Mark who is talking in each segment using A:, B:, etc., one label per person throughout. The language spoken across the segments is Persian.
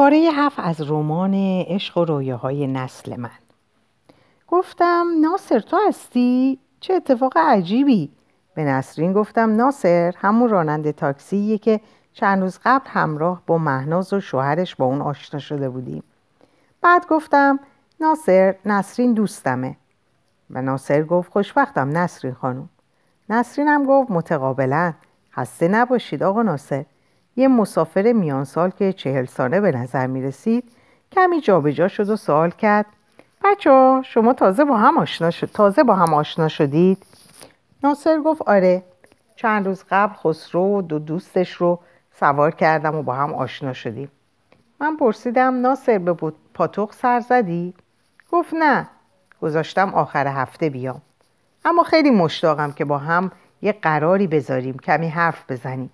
A: پاره هفت از رمان عشق و رویاهای نسل من. گفتم ناصر تو هستی؟ چه اتفاق عجیبی. به نسرین گفتم ناصر همون راننده تاکسیه که چند روز قبل همراه با مهناز و شوهرش با اون آشنا شده بودیم. بعد گفتم ناصر نسرین دوستمه. و ناصر گفت خوشبختم نسرین خانم. نسرین هم گفت متقابلا. خسته نباشید آقا ناصر. یه مسافر میان سال که چهل ساله به نظر می رسید کمی جابجا شد و سوال کرد. بچه شما تازه با هم آشنا شد تازه با هم آشنا شدید؟ ناصر گفت آره. چند روز قبل خسرو و دو دوستش رو سوار کردم و با هم آشنا شدیم. من پرسیدم ناصر به پاتوق سر زدی؟ گفت نه. گذاشتم آخر هفته بیام. اما خیلی مشتاقم که با هم یه قراری بذاریم کمی حرف بزنیم.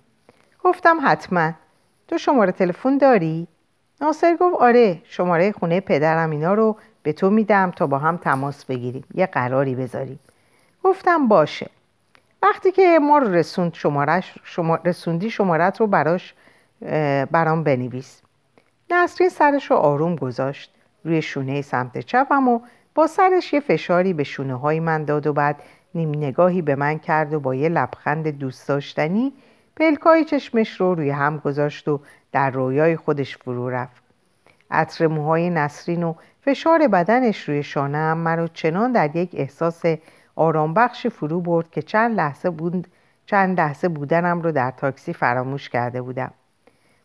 A: گفتم حتما. تو شماره تلفن داری؟ ناصر گفت آره شماره خونه پدرم اینا رو به تو میدم تا با هم تماس بگیریم. یه قراری بذاریم. گفتم باشه. وقتی که ما رسوند شمارش شما رسوندی شمارت رو براش برام بنویس. نسرین سرش رو آروم گذاشت. روی شونه سمت چپم و با سرش یه فشاری به شونه های من داد و بعد نیم نگاهی به من کرد و با یه لبخند دوست داشتنی پلکای چشمش رو روی هم گذاشت و در رویای خودش فرو رفت. عطر موهای نسرین و فشار بدنش روی شانه هم مرا چنان در یک احساس آرامبخشی فرو برد که چند لحظه بود چند لحظه بودنم رو در تاکسی فراموش کرده بودم.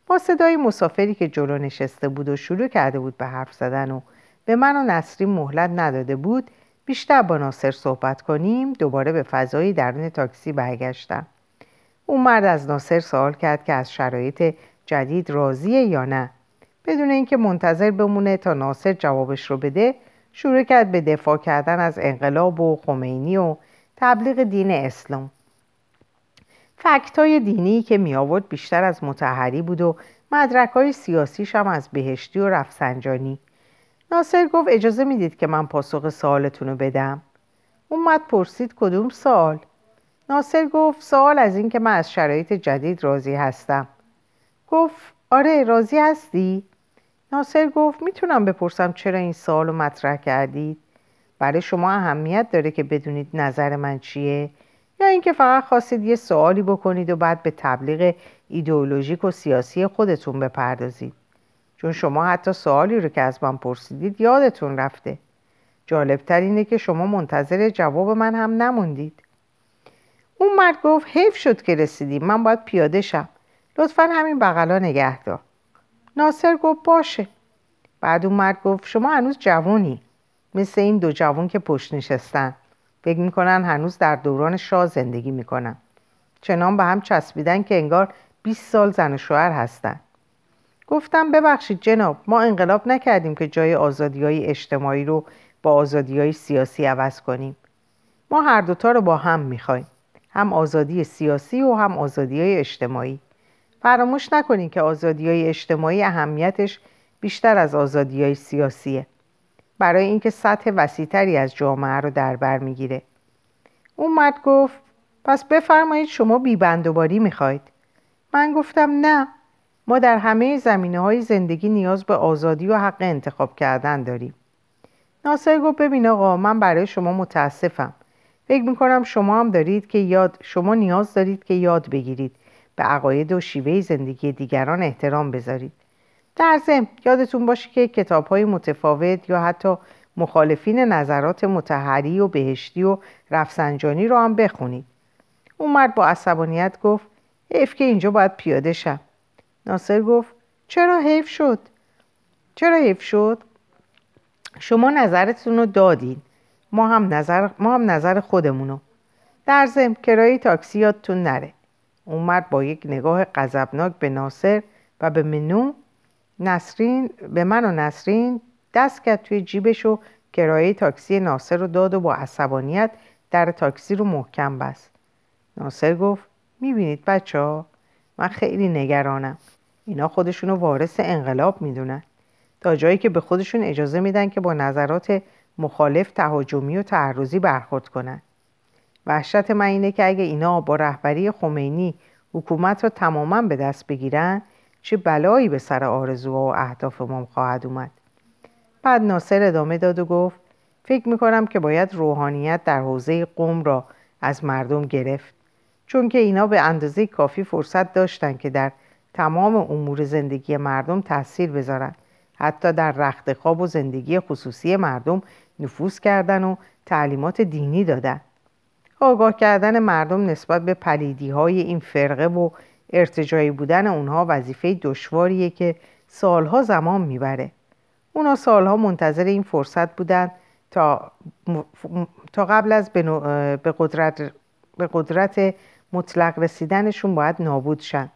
A: با صدای مسافری که جلو نشسته بود و شروع کرده بود به حرف زدن و به من و نسرین مهلت نداده بود بیشتر با ناصر صحبت کنیم دوباره به فضای درون تاکسی برگشتم. اون مرد از ناصر سوال کرد که از شرایط جدید راضیه یا نه. بدون اینکه منتظر بمونه تا ناصر جوابش رو بده شروع کرد به دفاع کردن از انقلاب و خمینی و تبلیغ دین اسلام. فکت های دینی که می آورد بیشتر از متحری بود و مدرک های سیاسیش هم از بهشتی و رفسنجانی. ناصر گفت اجازه می‌دید که من پاسخ سوالتون رو بدم. اومد پرسید کدوم سوال؟ ناصر گفت سوال از اینکه من از شرایط جدید راضی هستم. گفت آره راضی هستی؟ ناصر گفت می‌تونم بپرسم چرا این سوال رو مطرح کردید؟ برای شما اهمیت داره که بدونید نظر من چیه؟ یا اینکه فقط خواستید یه سوالی بکنید و بعد به تبلیغ ایدئولوژیک و سیاسی خودتون بپردازید؟ چون شما حتی سوالی رو که از من پرسیدید یادتون رفته. جالبتر اینه که شما منتظر جواب من هم نموندید. اون مرد گفت حیف شد که رسیدیم من باید پیاده شم. لطفا همین بغلا نگه دار. ناصر گفت باشه. بعد اون مرد گفت شما هنوز جوونی. مثل این دو جوون که پشت نشستن. فکر می‌کنن هنوز در دوران شاه زندگی می‌کنن. چنان به هم چسبیدن که انگار 20 سال زن و شوهر هستن. گفتم ببخشید جناب ما انقلاب نکردیم که جای آزادی های اجتماعی رو با آزادی های سیاسی عوض کنیم. ما هر دوتا رو با هم می‌خوایم. هم آزادی سیاسی و هم آزادی های اجتماعی. فراموش نکنید که آزادی های اجتماعی اهمیتش بیشتر از آزادی های سیاسیه. برای اینکه سطح وسیعتری از جامعه رو در بر می‌گیره. اون مرد گفت پس بفرمایید شما بیبندوباری می‌خواید من گفتم نه ما در همه زمینه های زندگی نیاز به آزادی و حق انتخاب کردن داریم. ناصر گفت ببین آقا من برای شما متاسفم. فکر می‌کنم شما هم دارید که یاد شما نیاز دارید که یاد بگیرید. به عقاید و شیوه زندگی دیگران احترام بذارید. در ضمن یادتون باشه که کتاب های متفاوت یا حتی مخالفین نظرات متحری و بهشتی و رفسنجانی رو هم بخونید. اون مرد با عصبانیت گفت حیف که اینجا باید پیاده شم. ناصر گفت چرا حیف شد؟ چرا حیف شد؟ شما نظرتون رو دادین. ما هم نظر, ما هم نظر خودمونو. در ضمن کرایه تاکسی یادتون نره. اومد با یک نگاه غضبناک به ناصر و به منو نسرین به من و نسرین دست کرد توی جیبش و کرایه تاکسی ناصر رو داد و با عصبانیت در تاکسی رو محکم بست. ناصر گفت می‌بینید بچه ها من خیلی نگرانم. اینا خودشونو وارث انقلاب می‌دونن. تا جایی که به خودشون اجازه میدن که با نظرات مخالف تهاجمی و تعرضی برخورد کنن وحشت من اینه که اگه اینا با رهبری خمینی حکومت رو تماما به دست بگیرن چه بلایی به سر آرزوها و اهدافمان خواهد اومد. بعد ناصر ادامه داد و گفت فکر می‌کنم که باید روحانیت در حوزه قوم را از مردم گرفت. چون که اینا به اندازه کافی فرصت داشتن که در تمام امور زندگی مردم تاثیر بذارن. حتی در رخت خواب و زندگی خصوصی مردم نفوذ کردن و تعلیمات دینی دادن. آگاه کردن مردم نسبت به پلیدی های این فرقه و ارتجایی بودن اونها وظیفه دشواریه که سالها زمان می‌بره. اونا سالها منتظر این فرصت بودن تا, تا قبل از به قدرت, به قدرت مطلق رسیدنشون باید نابود شن.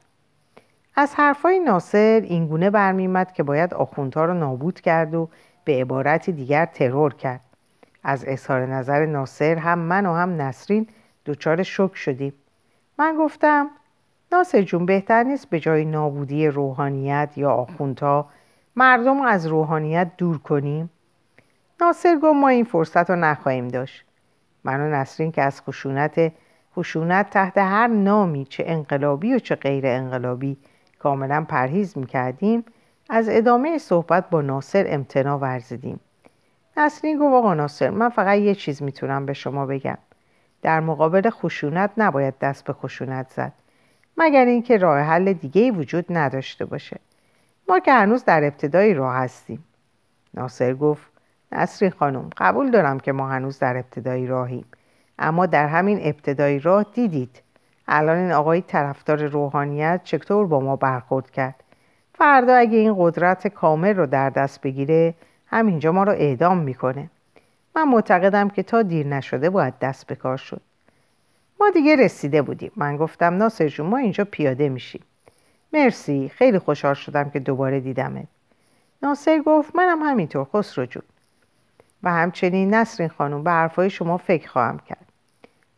A: از حرفای ناصر اینگونه برمیمد که باید آخوندها رو نابود کرد و به عبارتی دیگر ترور کرد. از اظهار نظر ناصر هم من و هم نسرین دچار شک شدیم. من گفتم ناصر جون بهتر نیست به جای نابودی روحانیت یا آخوندها مردم از روحانیت دور کنیم؟ ناصر گفت ما این فرصت رو نخواهیم داشت. من و نسرین که از خشونت خشونت تحت هر نامی چه انقلابی و چه غیر انقلابی کاملا پرهیز می‌کردیم از ادامه صحبت با ناصر امتنا ورزیدیم. نسرین گفت آقا ناصر من فقط یه چیز می‌تونم به شما بگم. در مقابل خشونت نباید دست به خشونت زد مگر اینکه راه حل دیگه وجود نداشته باشه. ما که هنوز در ابتدای راه هستیم. ناصر گفت نسرین خانم قبول دارم که ما هنوز در ابتدای راهیم اما در همین ابتدای راه دیدید. الان این آقای طرفدار روحانیت چطور با ما برخورد کرد؟ فردا اگه این قدرت کامل رو در دست بگیره همینجا ما رو اعدام می‌کنه. من معتقدم که تا دیر نشده باید دست به کار شد. ما دیگه رسیده بودیم. من گفتم ناصر جون ما اینجا پیاده میشیم. مرسی. خیلی خوشحال شدم که دوباره دیدمت. ناصر گفت منم همینطور خسرو جون. و همچنین نسرین خانم به حرفای شما فکر خواهم کرد.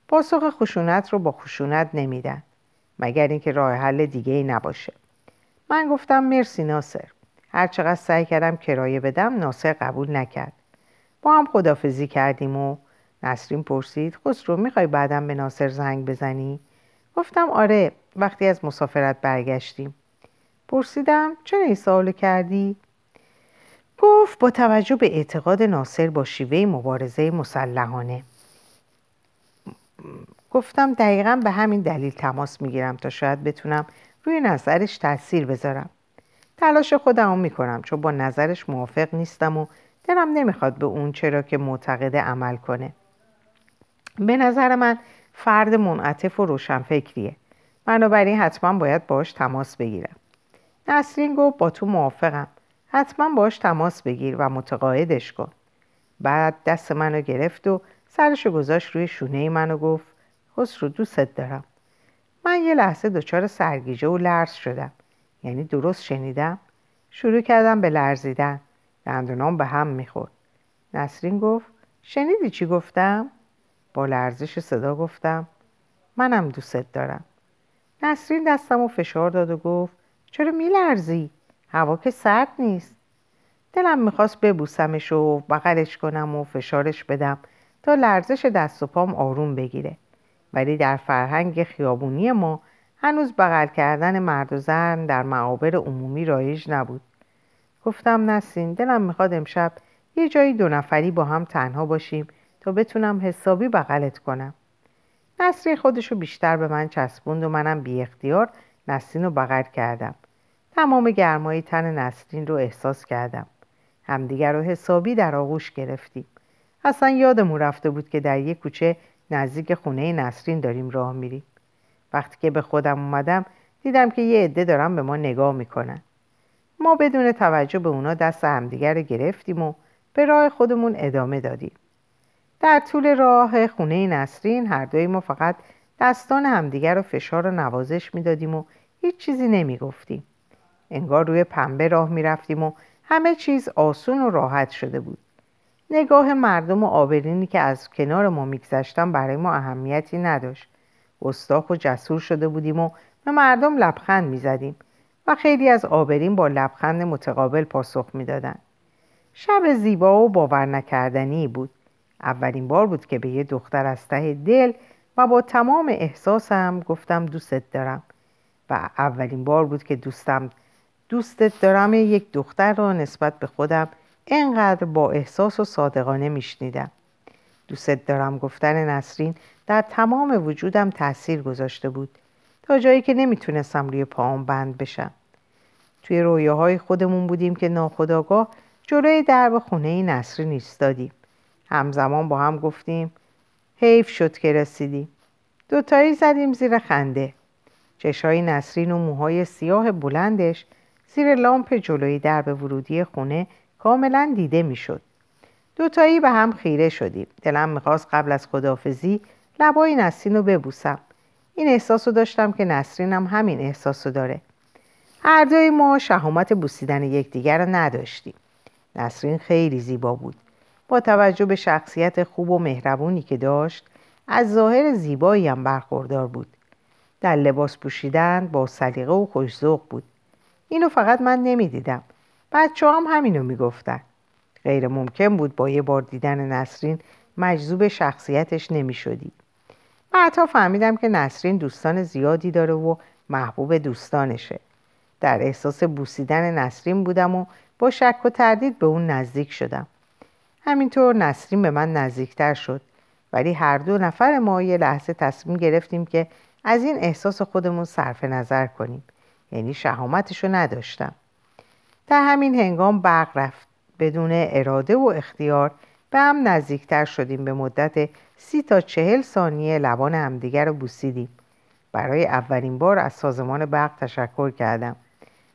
A: پاسخ خشونت رو با خشونت نمیدن. مگر اینکه راه حل دیگه ای نباشه. من گفتم مرسی ناصر. هرچقدر سعی کردم کرایه بدم ناصر قبول نکرد. با هم خدافزی کردیم و نسرین پرسید خسرو می‌خوای بعدم به ناصر زنگ بزنی؟ گفتم آره وقتی از مسافرت برگشتیم. پرسیدم چرا این سوالو کردی؟ گفت با توجه به اعتقاد ناصر با شیوه مبارزه مسلحانه. گفتم دقیقا به همین دلیل تماس می‌گیرم تا شاید بتونم روی نظرش تاثیر بذارم. تلاش خودم می‌کنم چون با نظرش موافق نیستم و دلم نمی‌خواد به اون چرا که معتقده عمل کنه. به نظر من فرد منعطف و روشنفکریه. بنابراین حتما باید باش تماس بگیرم. نسرین گفت با تو موافقم. حتما باش تماس بگیر و متقاعدش کن. بعد دست منو گرفت و سرشو گذاشت روی شونه منو گفت خسرو دوستت دارم. من یه لحظه دچار سرگیجه و لرز شدم. یعنی درست شنیدم؟ شروع کردم به لرزیدن. دندونام به هم می‌خورد. نسرین گفت شنیدی چی گفتم؟ با لرزش صدا گفتم منم دوستت دارم. نسرین دستم و فشار داد و گفت چرا میلرزی؟ هوا که سرد نیست. دلم می‌خواست ببوسمش و بغلش کنم و فشارش بدم تا لرزش دست و پام آروم بگیره. ولی در فرهنگ خیابونی ما هنوز بغل کردن مرد و زن در معابر عمومی رایج نبود. گفتم نسین دلم می‌خواد امشب یه جایی دو نفری با هم تنها باشیم تا بتونم حسابی بغلت کنم. نسرین خودشو بیشتر به من چسبوند و منم بی اختیار نسرین رو بغل کردم. تمام گرمای تن نسرین رو احساس کردم. همدیگر رو حسابی در آغوش گرفتیم. اصلا یادمون رفته بود که در یک کوچه نزدیک خونه نسرین داریم راه میریم. وقتی که به خودم اومدم دیدم که یه عده دارن به ما نگاه می‌کنن. ما بدون توجه به اونا دست همدیگر رو گرفتیم و به راه خودمون ادامه دادیم. در طول راه خونه نسرین هر دوی ما فقط دستان همدیگر رو فشار و نوازش می‌دادیم و هیچ چیزی نمی‌گفتیم. انگار روی پنبه راه می‌رفتیم و همه چیز آسون و راحت شده بود. نگاه مردم و آبرینی که از کنار ما میگذشتن برای ما اهمیتی نداشت. گستاخ و جسور شده بودیم و به مردم لبخند می‌زدیم و خیلی از آبرین با لبخند متقابل پاسخ می‌دادند. شب زیبا و باور نکردنی بود. اولین بار بود که به یه دختر از ته دل و با تمام احساسم گفتم دوستت دارم. و اولین بار بود که دوستم دوستت دارم یک دختر را نسبت به خودم انقدر با احساس و صادقانه میشنیدم. دوستت دارم گفتن نسرین در تمام وجودم تاثیر گذاشته بود تا جایی که نمی‌تونستم روی پاهم بند بشم. توی رویاهای خودمون بودیم که ناخداگاه جلوی درب خونه نسرین ایستادیم. همزمان با هم گفتیم حیف شد که رسیدیم. دوتایی زدیم زیر خنده. چشای نسرین و موهای سیاه بلندش زیر لامپ جلوی درب ورودی خونه کاملا دیده می‌شد. دوتایی به هم خیره شدیم. دلم می‌خواست قبل از خدافزی لبای نسرین رو ببوسم. این احساس رو داشتم که نسرینم همین احساس رو داره. هر دوی ما شهامت بوسیدن یکدیگر رو نداشتیم. نسرین خیلی زیبا بود. با توجه به شخصیت خوب و مهربونی که داشت از ظاهر زیبایی هم برخوردار بود. در لباس پوشیدن با سلیقه و خوشذوق بود. اینو فقط من نمی‌دیدم. بچه هم همینو می‌گفتن. غیر ممکن بود با یه بار دیدن نسرین مجذوب شخصیتش نمی شدی. بعدها فهمیدم که نسرین دوستان زیادی داره و محبوب دوستانشه. در احساس بوسیدن نسرین بودم و با شک و تردید به اون نزدیک شدم. همینطور نسرین به من نزدیکتر شد ولی هر دو نفر ما یه لحظه تصمیم گرفتیم که از این احساس خودمون صرف نظر کنیم یعنی شهامتشو نداشتم در همین هنگام برق رفت. بدون اراده و اختیار به هم نزدیکتر شدیم. به مدت سی تا چهل ثانیه لبان همدیگر رو بوسیدیم. برای اولین بار از سازمان برق تشکر کردم.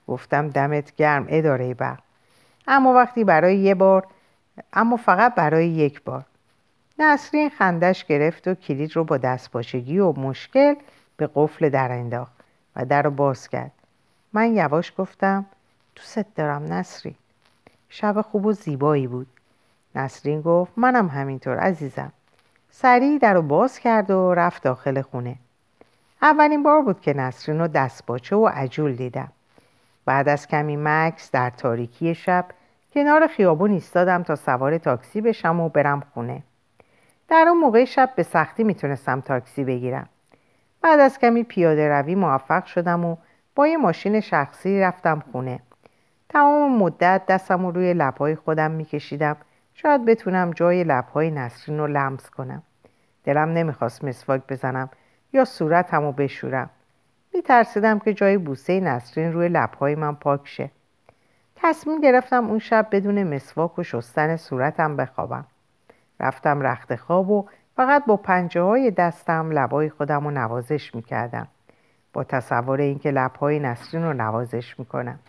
A: گفتم دمت گرم اداره برق. اما وقتی برای یه بار اما فقط برای یک بار. نسرین خندش گرفت و کلید رو با دستپاچگی و مشکل به قفل در انداخت و در رو باز کرد. من یواش گفتم دوست دارم نسرین شب خوب و زیبایی بود. نسرین گفت منم همینطور عزیزم. سریع در رو باز کرد و رفت داخل خونه. اولین بار بود که نسرین رو دستباچه و عجول دیدم. بعد از کمی مکس در تاریکی شب کنار خیابون ایستادم تا سوار تاکسی بشم و برم خونه. در اون موقع شب به سختی می‌تونستم تاکسی بگیرم. بعد از کمی پیاده روی موفق شدم و با یه ماشین شخصی رفتم خونه. تمام مدت دستم رو روی لبهای خودم میکشیدم. شاید بتونم جای لبهای نسرین رو لمس کنم. دلم نمی‌خواست مسواک بزنم یا صورتم رو بشورم. میترسیدم که جای بوسه نسرین روی لبهای من پاک شه. تصمیم گرفتم اون شب بدون مسواک و شستن صورتم بخوابم. رفتم رخت خواب و فقط با پنجه های دستم لبای خودم رو نوازش می‌کردم. با تصور اینکه لبهای نسرین رو نوازش می‌کنم.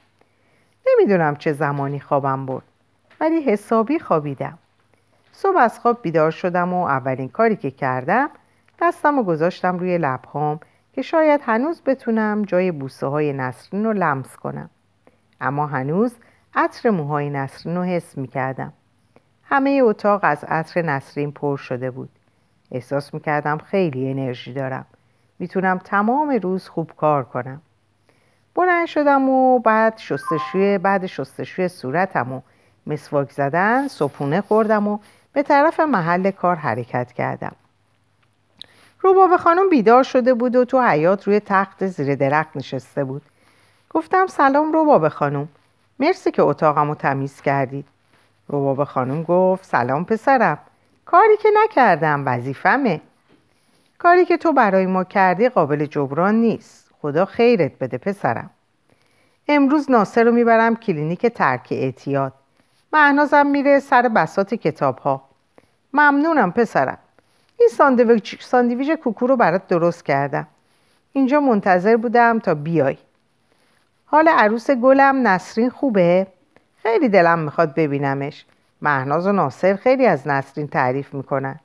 A: نمی‌دونم چه زمانی خوابم برد ولی حسابی خوابیدم صبح از خواب بیدار شدم و اولین کاری که کردم دستم رو گذاشتم روی لبهام که شاید هنوز بتونم جای بوسه های نسرین رو لمس کنم اما هنوز عطر موهای نسرین رو حس می کردم. همه اتاق از عطر نسرین پر شده بود. احساس می کردم خیلی انرژی دارم. می‌تونم تمام روز خوب کار کنم. بلند شدم و بعد شستشوی بعد شستشوی صورتم و مسواک زدن صبحونه خوردم و به طرف محل کار حرکت کردم. روباب خانم بیدار شده بود و تو حیات روی تخت زیر درخت نشسته بود. گفتم سلام رباب خانم. مرسی که اتاقم رو تمیز کردید. رباب خانم گفت سلام پسرم. کاری که نکردم وظیفمه. کاری که تو برای ما کردی قابل جبران نیست. خدا خیرت بده پسرم. امروز ناصر رو می‌برم کلینیک ترک اعتیاد. مهنازم میره سر بساط کتاب ها. ممنونم پسرم. این ساندویچ, ساندویچ کوکو رو برات درست کردم. اینجا منتظر بودم تا بیای. حال عروس گلم نسرین خوبه؟ خیلی دلم می‌خواد ببینمش. مهناز و ناصر خیلی از نسرین تعریف می‌کنن.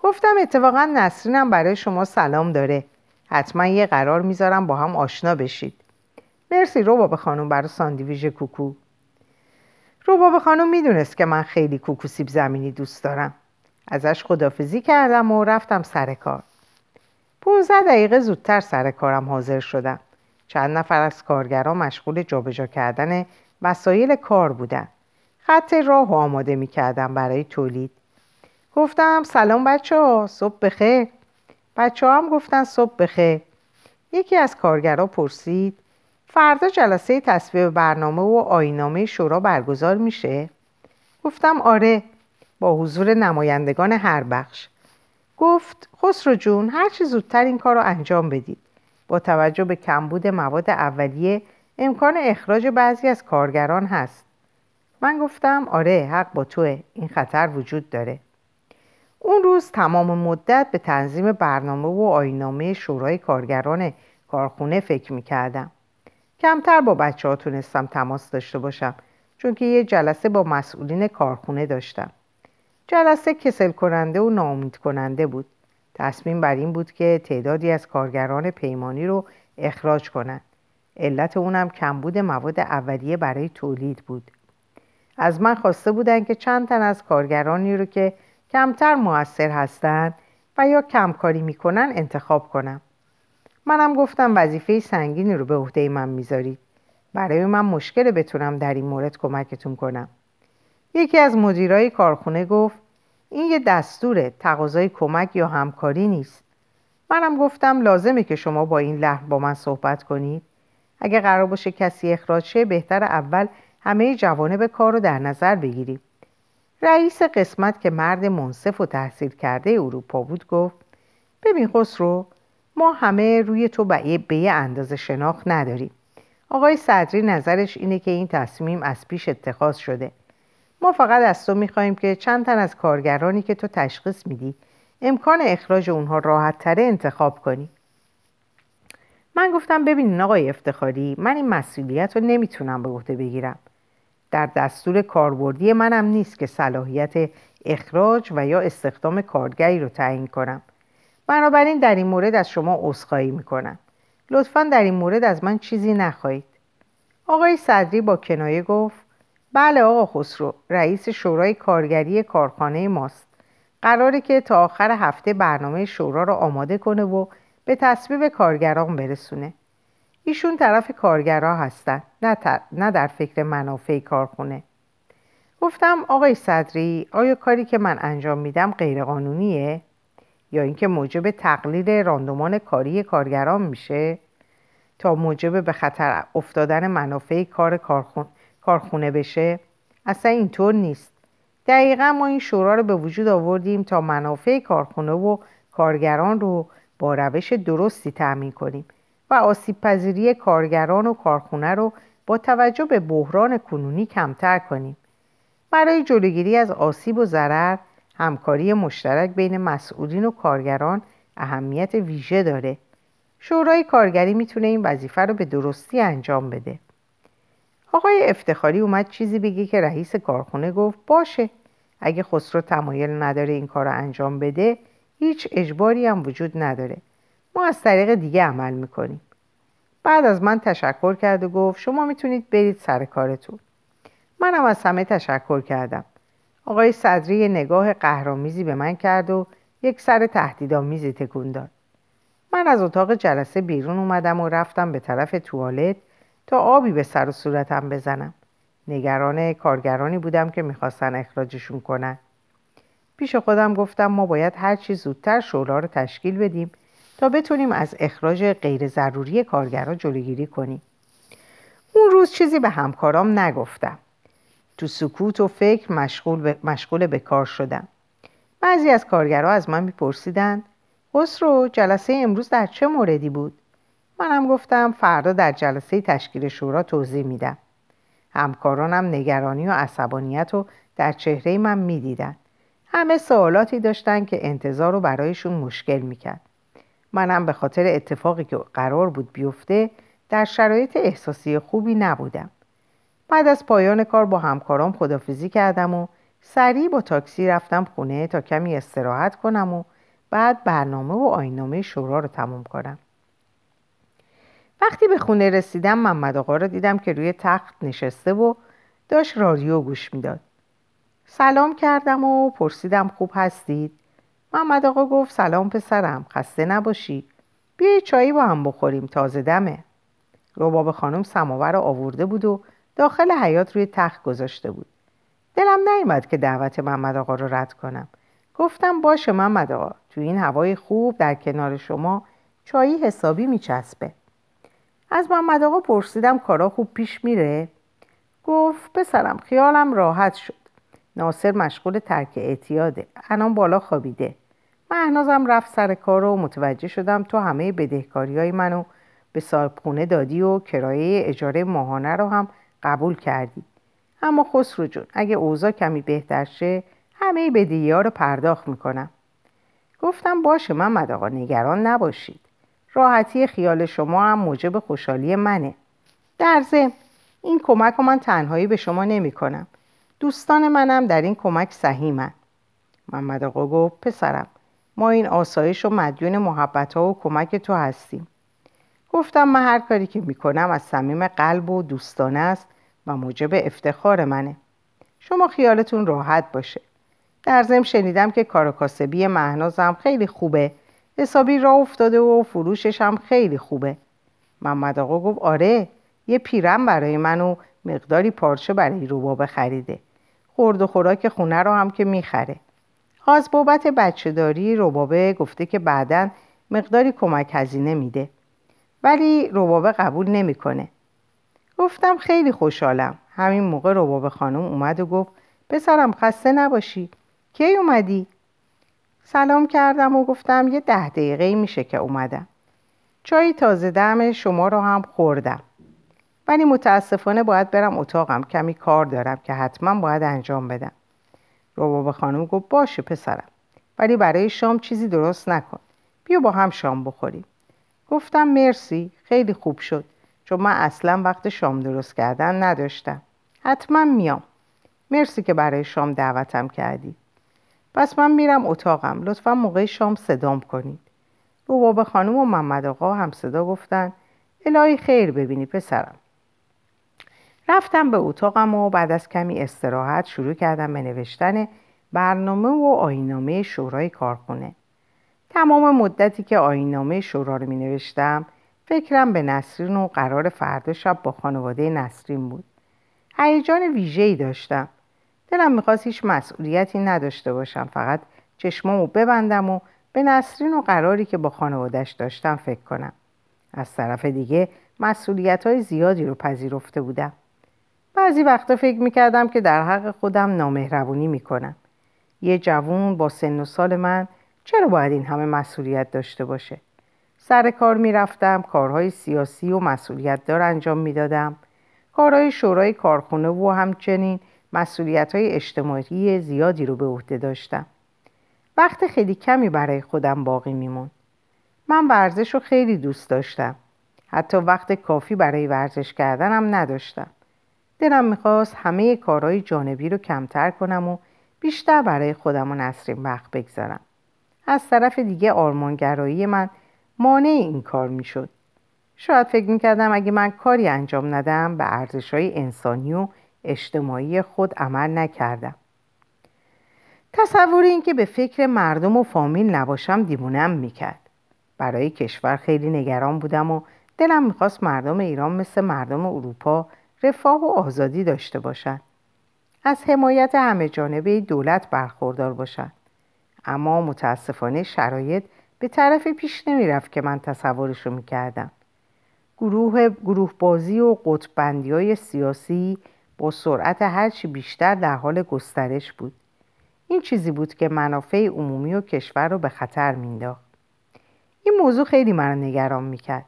A: گفتم اتفاقا نسرینم برای شما سلام داره. حتما یه قرار می‌ذارم با هم آشنا بشید. مرسی روباب خانم برای ساندویژ کوکو. روباب خانم می‌دونست که من خیلی کوکو سیب زمینی دوست دارم. ازش خدافزی کردم و رفتم سر کار. 15 دقیقه زودتر سر کارم حاضر شدم. چند نفر از کارگران مشغول جابجا کردن وسایل کار بودن. خط راه آماده می کردم برای تولید. گفتم سلام بچه ها صبح بخیر. بچه هم گفتن صبح بخیر. یکی از کارگرها پرسید فردا جلسه تصویب برنامه و آینامه شورا برگزار میشه؟ گفتم آره با حضور نمایندگان هر بخش گفت خسرو جون هر چه زودتر این کار رو انجام بدید با توجه به کمبود مواد اولیه امکان اخراج بعضی از کارگران هست من گفتم آره حق با توه این خطر وجود داره اون روز تمام مدت به تنظیم برنامه و آینامه شورای کارگران کارخونه فکر می‌کردم. کمتر با بچه ها تونستم تماس داشته باشم چون که یه جلسه با مسئولین کارخونه داشتم. جلسه کسل کننده و ناامید کننده بود. تصمیم بر این بود که تعدادی از کارگران پیمانی رو اخراج کنند علت اونم کمبود مواد اولیه برای تولید بود. از من خواسته بودند که چند تن از کارگرانی رو که کمتر موثر هستند و یا کمکاری می‌کنن انتخاب کنم. منم گفتم وظیفه سنگینی رو به عهده من می‌ذارید. برای من مشکل بتونم در این مورد کمکتون کنم. یکی از مدیرای کارخونه گفت این یه دستوره تقاضای کمک یا همکاری نیست. منم گفتم لازمه که شما با این لحن با من صحبت کنید. اگه قرار باشه کسی اخراج شه بهتر اول همه جوانب کار رو در نظر بگیریم رئیس قسمت که مرد منصف و تحصیل کرده اروپا بود گفت ببین خسرو ما همه روی تو به یه اندازه شناخت نداریم. آقای صدری نظرش اینه که این تصمیم از پیش اتخاذ شده. ما فقط از تو می‌خواهیم که چند تن از کارگرانی که تو تشخیص میدی امکان اخراج اونها راحت تره انتخاب کنی. من گفتم ببینین آقای افتخاری من این مسئولیت رو نمی‌تونم به عهده بگیرم. در دستور کاربردی منم نیست که صلاحیت اخراج و یا استخدام کارگری رو تعیین کنم. بنابراین در این مورد از شما عذرخواهی می‌کنم. لطفا در این مورد از من چیزی نخواهید. آقای صدری با کنایه گفت بله آقا خسرو رئیس شورای کارگری کارخانه ماست. قراره که تا آخر هفته برنامه شورا رو آماده کنه و به تصویب کارگران برسونه. ایشون طرف کارگرها هستن نه, نه در فکر منافع کارخونه. گفتم آقای صدری آیا کاری که من انجام میدم غیرقانونیه؟ یا اینکه موجب تقلیل راندمان کاری کارگران میشه؟ تا موجب به خطر افتادن منافع کار کارخونه بشه؟ اصلا اینطور نیست. دقیقا ما این شورا رو به وجود آوردیم تا منافع کارخونه و کارگران رو با روش درستی تأمین کنیم. و آسیب پذیری کارگران و کارخونه رو با توجه به بحران کنونی کمتر کنیم. برای جلوگیری از آسیب و ضرر همکاری مشترک بین مسئولین و کارگران اهمیت ویژه داره. شورای کارگری می‌تونه این وظیفه رو به درستی انجام بده. آقای افتخاری اومد چیزی بگی که رئیس کارخونه گفت باشه. اگه خسرو تمایل نداره این کار رو انجام بده هیچ اجباری هم وجود نداره. ما از طریق دیگه عمل می‌کنیم. بعد از من تشکر کرد و گفت شما می‌تونید برید سر کارتون. منم از همه تشکر کردم. آقای صدری نگاه قهرامیزی به من کرد و یک سر تهدیدآمیزی تکون داد. من از اتاق جلسه بیرون اومدم و رفتم به طرف توالت تا آبی به سر و صورتم بزنم. نگران کارگرانی بودم که می‌خواستن اخراجشون کنن. پیش خودم گفتم ما باید هر چی زودتر شورا رو تشکیل بدیم تا بتونیم از اخراج غیر ضروری کارگران جلوگیری کنیم. اون روز چیزی به همکارام نگفتم. تو سکوت و فکر مشغول به, مشغول به کار شدم. بعضی از کارگرها از من میپرسیدند خسرو جلسه امروز در چه موردی بود؟ منم گفتم فردا در جلسه تشکیل شورا توضیح میدم. همکارانم نگرانی و عصبانیت رو در چهره من می‌دیدن. همه سوالاتی داشتن که انتظار رو برایشون مشکل می‌کرد. منم به خاطر اتفاقی که قرار بود بیفته در شرایط احساسی خوبی نبودم. بعد از پایان کار با همکارام خدافزی کردم و سریع با تاکسی رفتم خونه تا کمی استراحت کنم و بعد برنامه و آینامه شورا رو تموم کنم. وقتی به خونه رسیدم محمد آقا رو دیدم که روی تخت نشسته و داشت رادیو گوش می‌داد. سلام کردم و پرسیدم خوب هستید؟ محمد آقا گفت سلام پسرم خسته نباشی. بیای چایی با هم بخوریم تازه دمه. رباب خانم سماور آورده بود و داخل حیات روی تخت گذاشته بود. دلم نیومد که دعوت محمد آقا رو رد کنم. گفتم باشه محمد آقا تو این هوای خوب در کنار شما چایی حسابی میچسبه. از محمد آقا پرسیدم کارا خوب پیش میره؟ گفت پسرم خیالم راحت شد. ناصر مشغول ترک اعتیاده. الان بالا خوابیده. مهنازم رفت سر کار و متوجه شدم تو همه بدهکاری های منو به صاحب دادی و کرایه اجاره ماهانه رو هم قبول کردی. اما خسرو جون اگه اوضاع کمی بهتر شه همه بدهی ها رو پرداخت می‌کنم. گفتم باشه محمد آقا نگران نباشید. راحتی خیال شما هم موجب خوشحالی منه. در ضمن این کمک رو من تنهایی به شما نمی کنم. دوستان منم در این کمک سهیمن. محمد آقا گفت پسرم ما این آسایش و مدیون محبت ها و کمک تو هستیم. گفتم من هر کاری که می‌کنم از صمیم قلب و دوستانه است و موجب افتخار منه. شما خیالتون راحت باشه. در ضمن شنیدم که کار کاسبی مهنازم خیلی خوبه. حسابی راه افتاده و فروشش هم خیلی خوبه. محمد آقا گفت آره یه پیرم برای من و مقداری پارچه برای روبابه خریده خورد و خوراک خونه رو هم که می‌خره. از بابت بچه داری روبابه گفته که بعدا مقداری کمک هزینه میده. ولی روبابه قبول نمی‌کنه. گفتم خیلی خوشحالم. همین موقع روبابه خانم اومد و گفت پسرم خسته نباشی. کی اومدی؟ سلام کردم و گفتم یه ده دقیقه میشه که اومدم. چای تازه دم شما رو هم خوردم. ولی متاسفانه باید برم اتاقم. کمی کار دارم که حتما باید انجام بدم. روبابه خانم گفت باشه پسرم. ولی برای شام چیزی درست نکن. بیا با هم شام بخوریم. گفتم مرسی. خیلی خوب شد. چون من اصلا وقت شام درست کردن نداشتم. حتما میام. مرسی که برای شام دعوتم کردی. پس من میرم اتاقم. لطفا موقع شام صدام کنید. روبابه خانم و محمد آقا هم صدا گفتن. الهی خیر ببینی پسرم. رفتم به اتاقم و بعد از کمی استراحت شروع کردم به نوشتن برنامه و آینامه شورای کارخونه. تمام مدتی که آینامه شورا رو می نوشتم فکرم به نسرین و قرار فردا شب با خانواده نسرین بود. هیجان ویژه‌ای داشتم. دلم می‌خواست هیچ مسئولیتی نداشته باشم فقط چشمامو ببندم و به نسرین و قراری که با خانوادش داشتم فکر کنم. از طرف دیگه مسئولیت های زیادی رو پذیرفته بودم. بعضی وقتا فکر می‌کردم که در حق خودم نامهربونی می‌کنم. یه جوون با سن و سال من چرا باید این همه مسئولیت داشته باشه؟ سر کار می‌رفتم کارهای سیاسی و مسئولیت دار انجام می‌دادم. کارهای شورای کارخونه و همچنین مسئولیت های اجتماعی زیادی رو به عهده داشتم. وقت خیلی کمی برای خودم باقی میمون من ورزش رو خیلی دوست داشتم. حتی وقت کافی برای ورزش کردنم نداشتم. دلم می‌خواست همه کارهای جانبی رو کمتر کنم و بیشتر برای خودم و نسرین وقت بگذارم. از طرف دیگه آرمانگرایی من مانع این کار می‌شد. شاید فکر می‌کردم اگه من کاری انجام ندم به ارزش های انسانی و اجتماعی خود عمل نکردم. تصور این که به فکر مردم و فامیل نباشم دیمونم می‌کرد. برای کشور خیلی نگران بودم و دلم می‌خواست مردم ایران مثل مردم اروپا رفاه و آزادی داشته باشند. از حمایت همه جانبه دولت برخوردار باشند. اما متاسفانه شرایط به طرف پیش نمی‌رفت که من تصورش رو می‌کردم. گروه, گروه بازی و قطبندی های سیاسی با سرعت هرچی بیشتر در حال گسترش بود. این چیزی بود که منافع عمومی و کشور رو به خطر مینداخت این موضوع خیلی مرا نگران می‌کرد.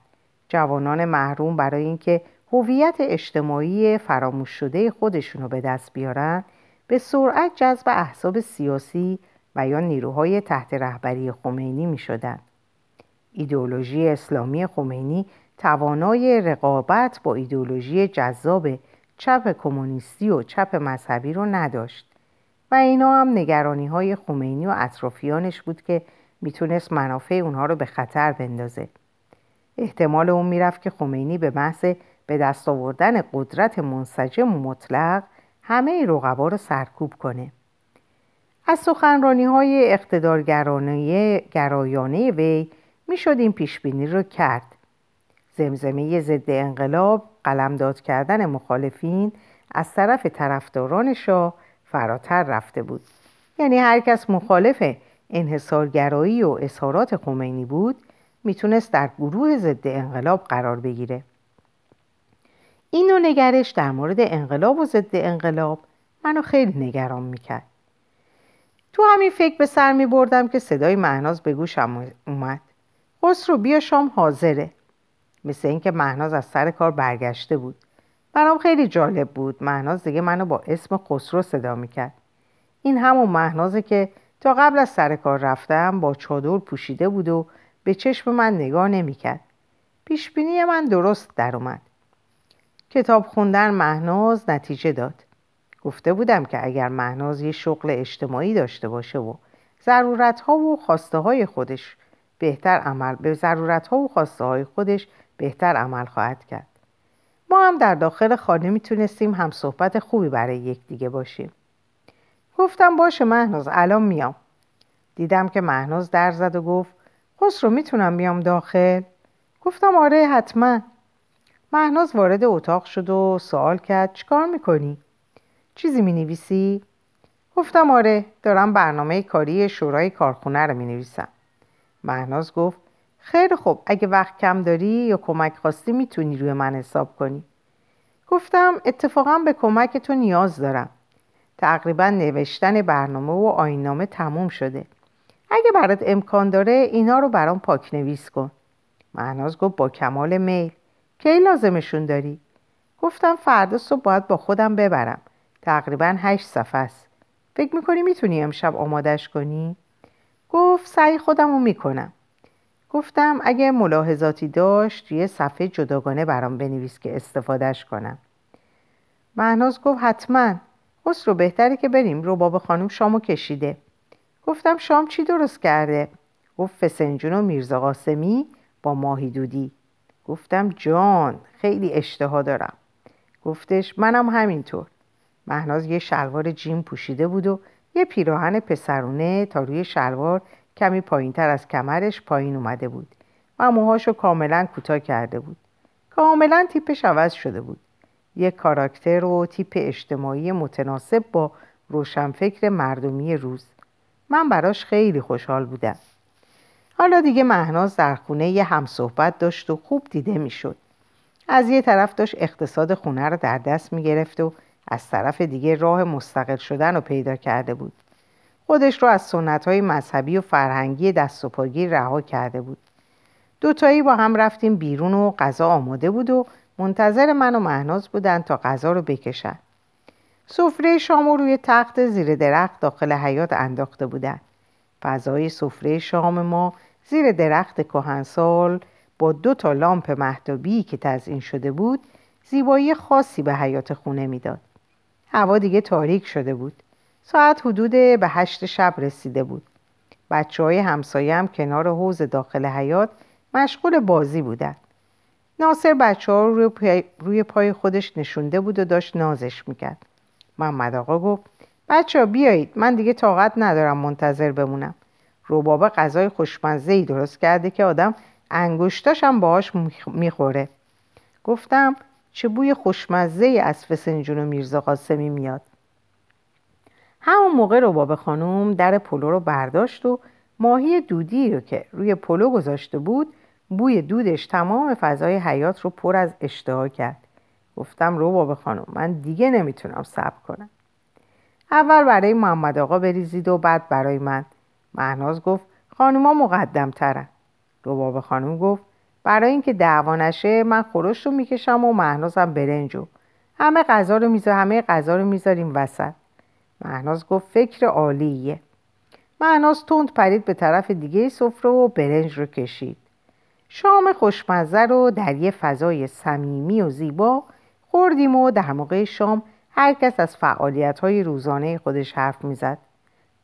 A: جوانان محروم برای اینکه هویت اجتماعی فراموش شده خودشونو به دست بیارن به سرعت جذب احزاب سیاسی و یا نیروهای تحت رهبری خمینی می شدن. ایدئولوژی اسلامی خمینی توانای رقابت با ایدئولوژی جذاب چپ کمونیستی و چپ مذهبی رو نداشت و اینا هم نگرانی های خمینی و اطرافیانش بود که می‌تونست منافع اونها رو به خطر بندازه احتمال اون می‌رفت که خمینی به محض به دست آوردن قدرت منسجم و مطلق همه رقبا رو سرکوب کنه. از سخنرانی های گرایانه وی می‌شد این پیشبینی رو کرد. زمزمه ضد انقلاب قلمداد کردن مخالفین از طرف طرفداران شاه فراتر رفته بود. یعنی هر کس مخالف انحصارگرایی و اظهارات خمینی بود می‌تونست در گروه ضد انقلاب قرار بگیره. این نوع نگرش در مورد انقلاب و ضد انقلاب منو خیلی نگران می‌کرد. تو همین فکر به سر می بردم که صدای مهناز به گوشم اومد. خسرو بیا شام حاضره. مثل اینکه مهناز از سر کار برگشته بود. برام خیلی جالب بود. مهناز دیگه منو با اسم خسرو صدا می‌کرد. این همون مهنازه که تا قبل از سر کار رفتم با چادر پوشیده بود و به چشم من نگاه نمی‌کرد. پیشبینی من درست در اومد. کتاب خوندن مهناز نتیجه داد. گفته بودم که اگر مهناز یه شغل اجتماعی داشته باشه و ضرورت ها و خواسته های خودش بهتر عمل به ضرورت ها و خواسته های خودش بهتر عمل خواهد کرد. ما هم در داخل خانه می‌تونستیم هم صحبت خوبی برای یکدیگه باشیم. گفتم باشه مهناز الان میام. دیدم که مهناز در زد و گفت خسرو می‌تونم بیام داخل؟ گفتم آره حتما. مهناز وارد اتاق شد و سوال کرد چیکار می‌کنی؟ چیزی می‌نویسی؟ گفتم آره دارم برنامه کاری شورای کارخونه رو می‌نویسم. مهناز گفت خیلی خوب اگه وقت کم داری یا کمک خواستی می‌تونی روی من حساب کنی. گفتم اتفاقا به کمک تو نیاز دارم. تقریبا نوشتن برنامه و آینامه تموم شده. اگه برات امکان داره اینا رو برام پاک نویس کن. مهناز گفت با کمال میل. کی لازمشون داری؟ گفتم فردا صبح باید با خودم ببرم. تقریبا هشت صفحه است. فکر می‌کنی می‌تونی امشب آمادش کنی؟ گفت سعی خودم رو می‌کنم. گفتم اگه ملاحظاتی داشت یه صفحه جداگانه برام بنویس که استفادهش کنم. مهناز گفت حتما. رو بهتره که بریم. روباب خانم شامو کشیده. گفتم شام چی درست کرده؟ گفت فسنجون و میرزا قاسمی با ماهی دودی. گفتم جان خیلی اشتها دارم. گفتش منم همینطور. مهناز یه شلوار جیم پوشیده بود و یه پیراهن پسرونه تا روی شلوار کمی پایین تر از کمرش پایین اومده بود. و موهاشو کاملا کوتاه کرده بود. کاملا تیپش عوض شده بود. یک کاراکتر و تیپ اجتماعی متناسب با روشنفکر مردمی روز. من براش خیلی خوشحال بودم. حالا دیگه مهناز در خونه یه همصحبت داشت و خوب دیده می‌شد. از یه طرف داشت اقتصاد خونه رو در دست می‌گرفت و از طرف دیگه راه مستقل شدن رو پیدا کرده بود. خودش رو از سنت های مذهبی و فرهنگی دست و پاگیر رها کرده بود. دوتایی با هم رفتیم بیرون و غذا آماده بود و منتظر من و مهناز بودن تا غذا رو بکشن. سفره شام و روی تخت زیر درخت داخل حیات انداخته بودن. فضای سفره شام ما زیر درخت کهنسال با دو تا لامپ محتابی که تزئین شده بود زیبایی خاصی به حیات خونه می‌داد. هوا دیگه تاریک شده بود. ساعت حدود به هشت شب رسیده بود. بچه های همسایه هم کنار حوز داخل حیات مشغول بازی بودند. ناصر بچه ها رو روی پای خودش نشونده بود و داشت نازش می‌کرد. محمد آقا گفت بچه ها بیایید من دیگه طاقت ندارم منتظر بمونم. روبابا غذای خوشمزه ای درست کرده که آدم انگشتاشم باهاش می‌خوره. گفتم چه بوی خوشمزه ای از فسنجون و میرزا قاسمی میاد. همون موقع روباب خانوم در پلو رو برداشت و ماهی دودی رو که روی پلو گذاشته بود بوی دودش تمام فضای حیات رو پر از اشتها کرد گفتم رو بابا خانم من دیگه نمی‌تونم صبر کنم اول برای محمد آقا بریزید و بعد برای من مهناز گفت خانوما مقدم ترن رو بابا خانم گفت برای اینکه دعوا نشه من خورش رو می‌کشم و مهنازم برنجو همه غذا رو میذار همه غذا رو می‌ذاریم وسط مهناز گفت فکر عالیه مهناز تند پرید به طرف دیگه سفره و برنج رو کشید شام خوشمزه رو در یه فضای صمیمی و زیبا خوردیم و در موقع شام هر کس از فعالیت های روزانه خودش حرف می‌زد.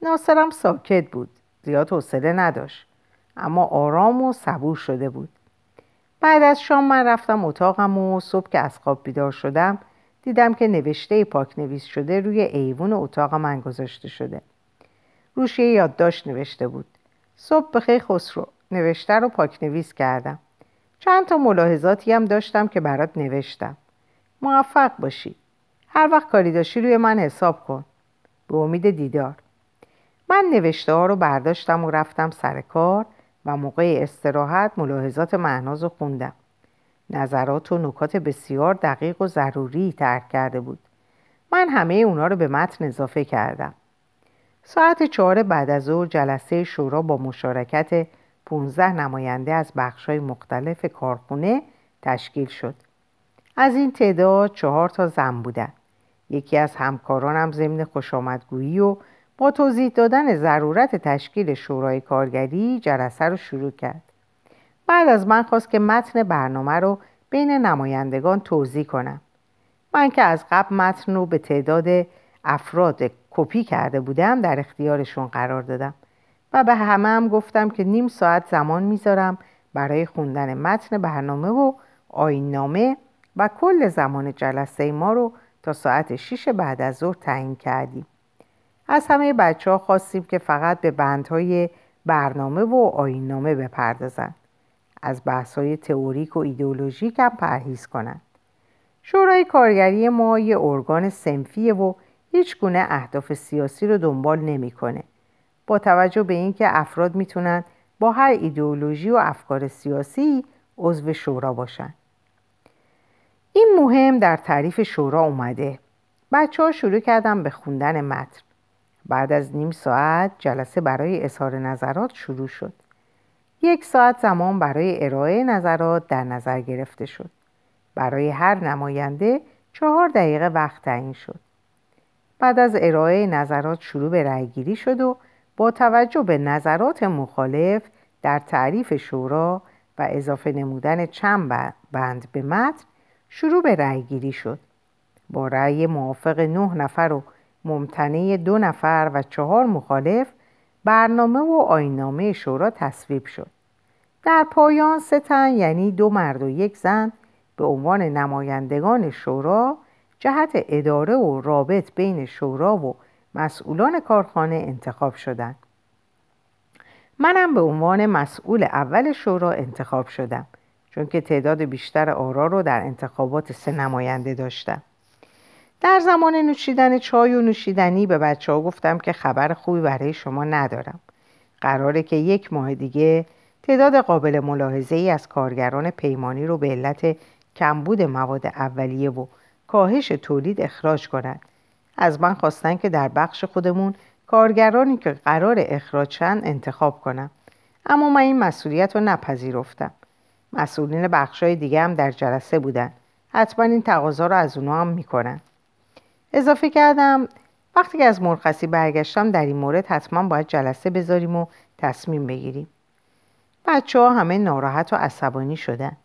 A: ناصرم ساکت بود. زیاد حوصله نداشت. اما آرام و صبور شده بود. بعد از شام من رفتم اتاقم و صبح که از خواب بیدار شدم دیدم که نوشته پاک نویس شده روی ایوون اتاق من گذاشته شده. روش یه یادداشت نوشته بود. صبح بخیر خسرو. نوشته رو پاک نویس کردم چند تا ملاحظاتی هم داشتم که برات نوشتم موفق باشی هر وقت کاری داشتی روی من حساب کن به امید دیدار من نوشته ها رو برداشتم و رفتم سر کار و موقع استراحت ملاحظات معناز رو خوندم نظرات و نکات بسیار دقیق و ضروری ترک کرده بود من همه اونا رو به متن اضافه کردم ساعت چهار بعد از ظهر جلسه شورا با مشارکت 15 نماینده از بخش‌های مختلف کارخونه تشکیل شد. از این تعداد چهار تا زن بودند. یکی از همکارانم ضمن خوشامدگویی و با توضیح دادن ضرورت تشکیل شورای کارگری جلسه رو شروع کرد. بعد از من خواست که متن برنامه رو بین نمایندگان توضیح کنم. من که از قبل متن رو به تعداد افراد کپی کرده بودم در اختیارشون قرار دادم و به همه هم گفتم که نیم ساعت زمان می‌ذارم برای خوندن متن برنامه و آینامه و کل زمان جلسه ما رو تا ساعت 6 بعد از ظهر تعیین کردیم از همه بچه ها خواستیم که فقط به بندهای برنامه و آینامه بپردازند از بحث تئوریک و ایدئولوژیک هم پرهیز کنند شورای کارگری ما یه ارگان سنفیه و هیچ گونه اهداف سیاسی رو دنبال نمی‌کنه. با توجه به اینکه افراد می‌تونن با هر ایدئولوژی و افکار سیاسی عضو شورا باشن. این مهم در تعریف شورا اومده. بچه ها شروع کردن به خوندن متن. بعد از نیم ساعت جلسه برای اظهار نظرات شروع شد. یک ساعت زمان برای ارائه نظرات در نظر گرفته شد. برای هر نماینده چهار دقیقه وقت تعیین شد. بعد از ارائه نظرات شروع به رأیگیری شد و با توجه به نظرات مخالف در تعریف شورا و اضافه نمودن چند بند به متن شروع به رأیگیری شد. با رأی موافق نه نفر و ممتنع دو نفر و چهار مخالف برنامه و آینامه شورا تصویب شد. در پایان ستن یعنی دو مرد و یک زن به عنوان نمایندگان شورا جهت اداره و رابط بین شورا و مسئولان کارخانه انتخاب شدند. منم به عنوان مسئول اول شورا انتخاب شدم چون که تعداد بیشتر آرا رو در انتخابات سه نماینده داشتم. در زمان نوشیدن چای و نوشیدنی به بچه ها گفتم که خبر خوبی برای شما ندارم. قراره که یک ماه دیگه تعداد قابل ملاحظه ای از کارگران پیمانی رو به علت کمبود مواد اولیه و کاهش تولید اخراج کنند. از من خواستن که در بخش خودمون کارگرانی که قرار اخراج شن انتخاب کنم. اما من این مسئولیت رو نپذیرفتم. مسئولین بخشای دیگه هم در جلسه بودن. حتما این تقاضا رو از اونها هم می‌کنن. اضافه کردم. وقتی که از مرخصی برگشتم در این مورد حتما باید جلسه بذاریم و تصمیم بگیریم. بچه ها همه ناراحت و عصبانی شدن.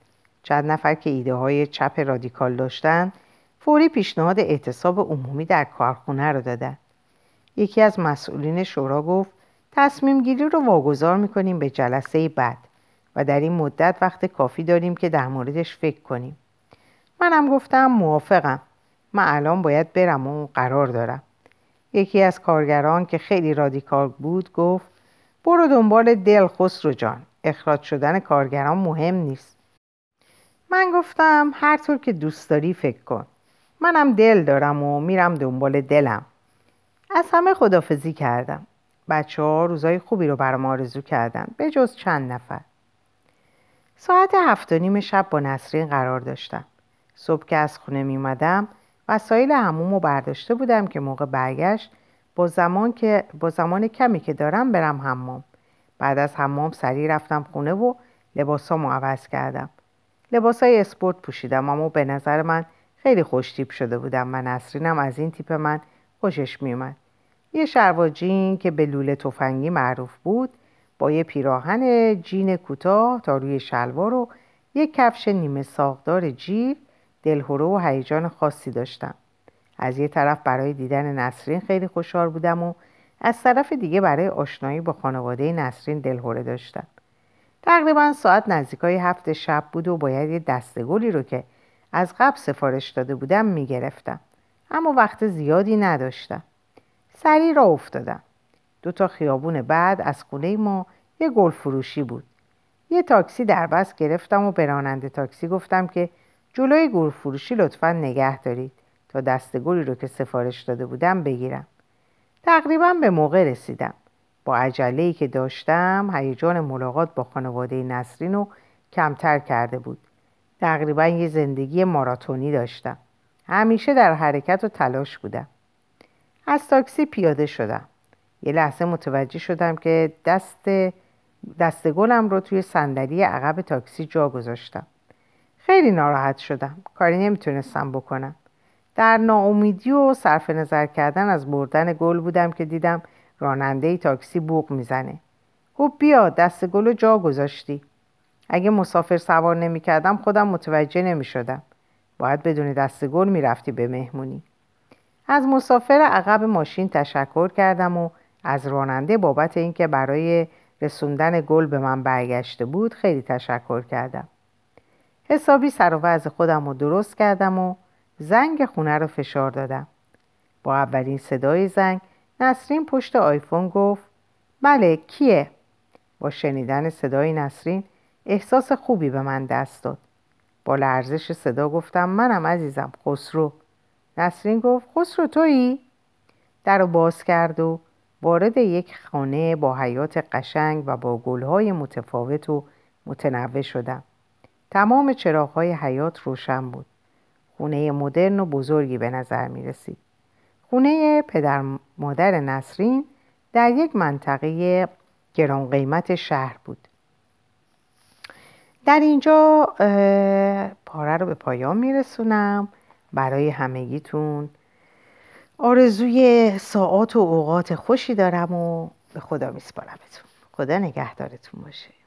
A: چند نفر که ایده های چپ رادیکال داشتن فوری پیشنهاد اعتصاب عمومی در کارخونه رو دادن. یکی از مسئولین شورا گفت تصمیم گیری رو واگذار می‌کنیم به جلسه بعد و در این مدت وقت کافی داریم که در موردش فکر کنیم. منم گفتم موافقم. من الان باید برم و قرار دارم. یکی از کارگران که خیلی رادیکال بود گفت برو دنبال دل خسرو جان اخراج شدن کارگران مهم نیست. من گفتم هر طور که دوست داری فکر کن. منم دل دارم و میرم دنبال دلم. از همه خدافزی کردم. بچه ها روزای خوبی رو برام آرزو کردن به جز چند نفر. ساعت هفت و نیم شب با نسرین قرار داشتم. صبح که از خونه می اومدم وسایل هموم رو برداشته بودم که موقع برگشت با زمان, که با زمان کمی که دارم برم حمام. بعد از حمام سریع رفتم خونه و لباسامو عوض کردم. لباسای اسپورت پوشیدم اما به نظر من خیلی خوش تیپ شده بودم من نسرینم از این تیپ من خوشش میومد یه شلوار جین که به لوله تفنگی معروف بود با یه پیراهن جین کوتاه تا روی شلوار و یک کفش نیمه ساقدار جیب دلهوره و هیجان خاصی داشتم. از یه طرف برای دیدن نسرین خیلی خوشحال بودم و از طرف دیگه برای آشنایی با خانواده نسرین دلهوره داشتم. تقریبا ساعت نزدیکای هفت شب بود و باید یه دستگلی رو که از قبل سفارش داده بودم می‌گرفتم. اما وقت زیادی نداشتم. سریع را افتادم. دو تا خیابون بعد از خونه ما یه گل فروشی بود. یه تاکسی در بس گرفتم و به راننده تاکسی گفتم که جلوی گل فروشی لطفا نگه دارید تا دستگلی رو که سفارش داده بودم بگیرم. تقریبا به موقع رسیدم. با عجله که داشتم هیجان ملاقات با خانواده نسرین رو کمتر کرده بود. تقریبا یه زندگی ماراتونی داشتم. همیشه در حرکت و تلاش بودم. از تاکسی پیاده شدم. یه لحظه متوجه شدم که دست دست گلم رو توی صندلی عقب تاکسی جا گذاشتم. خیلی ناراحت شدم. کاری نمی‌تونستم بکنم. در ناامیدی و صرف نظر کردن از بردن گل بودم که دیدم راننده تاکسی بوق می‌زنه. گفت بیا دست گل جا گذاشتی. اگه مسافر سوار نمی‌کردم خودم متوجه نمی‌شدم. باید بدون دست گل می‌رفتی به مهمونی. از مسافر عقب ماشین تشکر کردم و از راننده بابت اینکه برای رسوندن گل به من برگشته بود خیلی تشکر کردم. حسابی سر و خودم رو درست کردم و زنگ خونه رو فشار دادم با اولین صدای زنگ نسرین پشت آیفون گفت بله کیه؟ با شنیدن صدای نسرین احساس خوبی به من دست داد با لرزش صدا گفتم منم عزیزم خسرو نسرین گفت خسرو تویی؟ در رو باز کرد و وارد یک خانه با حیات قشنگ و با گلهای متفاوت و متنوع شدم تمام چراغهای حیات روشن بود. خونه مدرن و بزرگی به نظر می رسید خونه پدر مادر نسرین در یک منطقه گران قیمت شهر بود. در اینجا پاره رو به پایان میرسونم. برای همگیتون آرزوی ساعات و اوقات خوشی دارم و به خدا میسپارمتون. خدا نگهدارتون باشه.